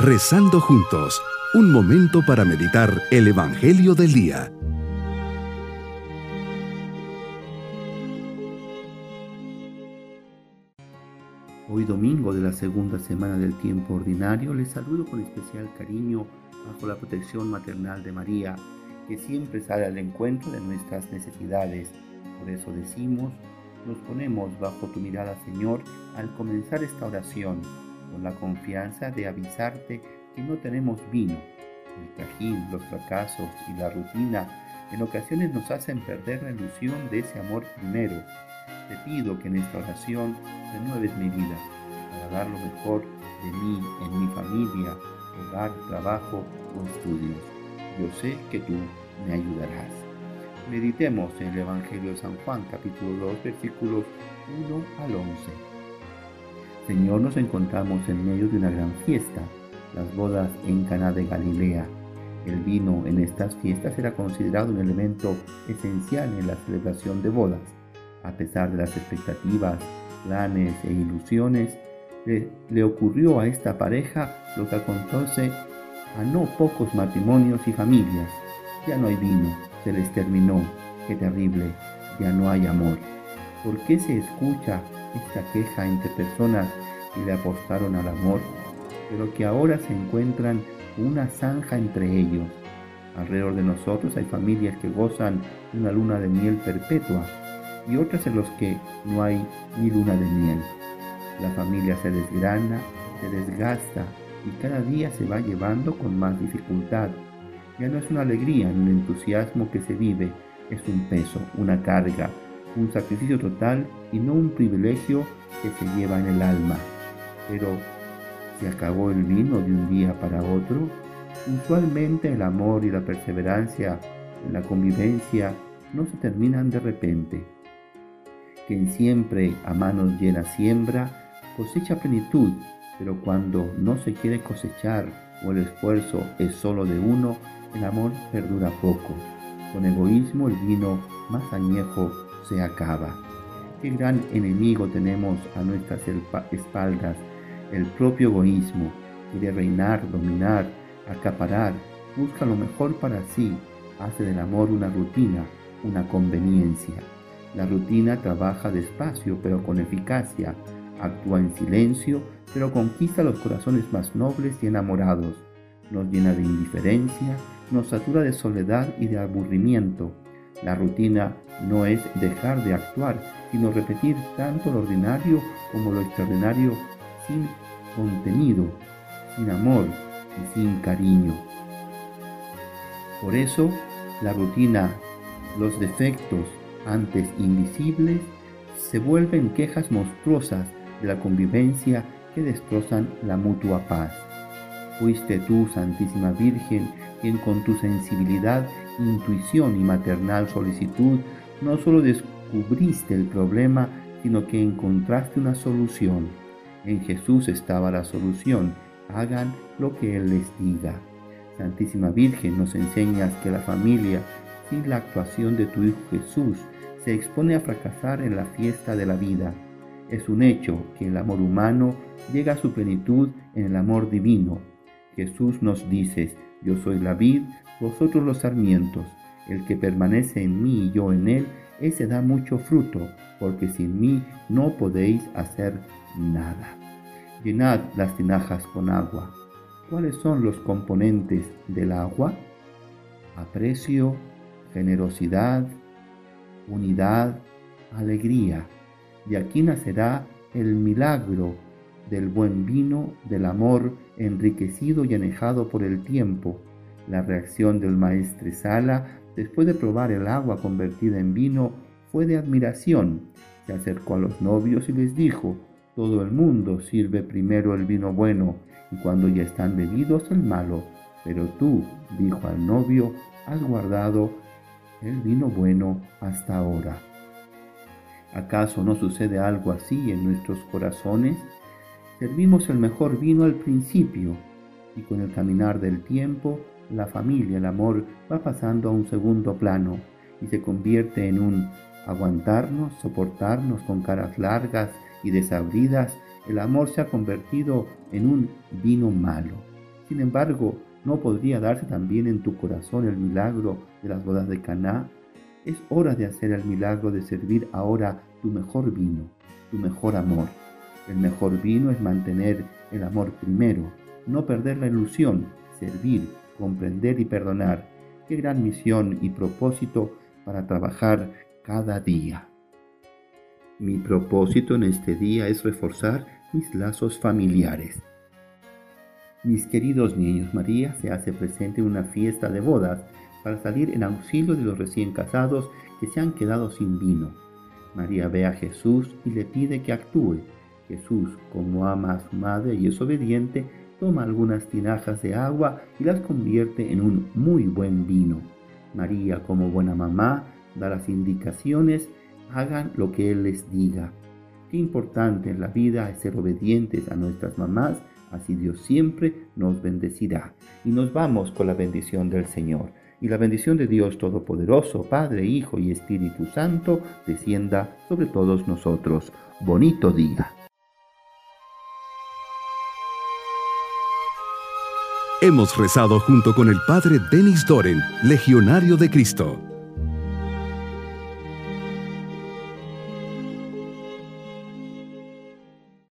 Rezando juntos, un momento para meditar el Evangelio del Día. Hoy domingo de la segunda semana del tiempo ordinario les saludo con especial cariño bajo la protección maternal de María, que siempre sale al encuentro de nuestras necesidades. Por eso decimos, nos ponemos bajo tu mirada, Señor, al comenzar esta oración, con la confianza de avisarte que no tenemos vino. El trajín, los fracasos y la rutina en ocasiones nos hacen perder la ilusión de ese amor primero. Te pido que en esta oración renueves mi vida para dar lo mejor de mí en mi familia, hogar, trabajo o estudios. Yo sé que tú me ayudarás. Meditemos en el Evangelio de San Juan, capítulo 2, versículos 1 al 11. Señor, nos encontramos en medio de una gran fiesta, las bodas en Caná de Galilea. El vino en estas fiestas era considerado un elemento esencial en la celebración de bodas. A pesar de las expectativas, planes e ilusiones, le, le ocurrió a esta pareja lo que acontece a no pocos matrimonios y familias. Ya no hay vino, se les terminó. Qué terrible, ya no hay amor. ¿Por qué se escucha esta queja entre personas que le apostaron al amor, pero que ahora se encuentran una zanja entre ellos? Alrededor de nosotros hay familias que gozan una luna de miel perpetua y otras en las que no hay ni luna de miel. La familia se desgrana, se desgasta y cada día se va llevando con más dificultad ya no es una alegría ni un entusiasmo que se vive, es un peso, una carga, un sacrificio total y no un privilegio que se lleva en el alma. Pero se acabó el vino de un día para otro. Usualmente el amor y la perseverancia en la convivencia no se terminan de repente. Quien siempre a manos llenas siembra, cosecha plenitud, pero cuando no se quiere cosechar o el esfuerzo es solo de uno, el amor perdura poco. Con egoísmo el vino más añejo se acaba. Qué gran enemigo tenemos a nuestras espaldas, el propio egoísmo. Quiere reinar, dominar, acaparar, busca lo mejor para sí, hace del amor una rutina, una conveniencia. La rutina trabaja despacio pero con eficacia, actúa en silencio pero conquista los corazones más nobles y enamorados, nos llena de indiferencia, nos satura de soledad y de aburrimiento. La rutina no es dejar de actuar, sino repetir tanto lo ordinario como lo extraordinario sin contenido, sin amor y sin cariño. Por eso, la rutina, los defectos antes invisibles, se vuelven quejas monstruosas de la convivencia que destrozan la mutua paz. Fuiste tú, Santísima Virgen, quien con tu sensibilidad, intuición y maternal solicitud no solo descubriste el problema, sino que encontraste una solución. En Jesús estaba la solución. Hagan lo que Él les diga. Santísima Virgen, nos enseñas que la familia, sin la actuación de tu Hijo Jesús, se expone a fracasar en la fiesta de la vida. Es un hecho que el amor humano llega a su plenitud en el amor divino. Jesús nos dice, yo soy la vid, vosotros los sarmientos. El que permanece en mí y yo en él, ese da mucho fruto, porque sin mí no podéis hacer nada. Llenad las tinajas con agua. ¿Cuáles son los componentes del agua? Aprecio, generosidad, unidad, alegría. De aquí nacerá el milagro del buen vino, del amor enriquecido y anejado por el tiempo. La reacción del maestre Sala, después de probar el agua convertida en vino, fue de admiración. Se acercó a los novios y les dijo, todo el mundo sirve primero el vino bueno y cuando ya están bebidos el malo, pero tú, dijo al novio, has guardado el vino bueno hasta ahora. ¿Acaso no sucede algo así en nuestros corazones? Servimos el mejor vino al principio y con el caminar del tiempo la familia, el amor va pasando a un segundo plano y se convierte en un aguantarnos, soportarnos con caras largas y desabridas. El amor se ha convertido en un vino malo. Sin embargo, ¿no podría darse también en tu corazón el milagro de las bodas de Caná? Es hora de hacer el milagro de servir ahora tu mejor vino, tu mejor amor. El mejor vino es mantener el amor primero, no perder la ilusión, servir, comprender y perdonar. Qué gran misión y propósito para trabajar cada día. Mi propósito en este día es reforzar mis lazos familiares. Mis queridos niños, María se hace presente en una fiesta de bodas para salir en auxilio de los recién casados que se han quedado sin vino. María ve a Jesús y le pide que actúe. Jesús, como ama a su madre y es obediente, toma algunas tinajas de agua y las convierte en un muy buen vino. María, como buena mamá, da las indicaciones, hagan lo que Él les diga. Qué importante en la vida es ser obedientes a nuestras mamás, así Dios siempre nos bendecirá. Y nos vamos con la bendición del Señor. Y la bendición de Dios Todopoderoso, Padre, Hijo y Espíritu Santo, descienda sobre todos nosotros. Bonito día. Hemos rezado junto con el Padre Denis Doren, Legionario de Cristo.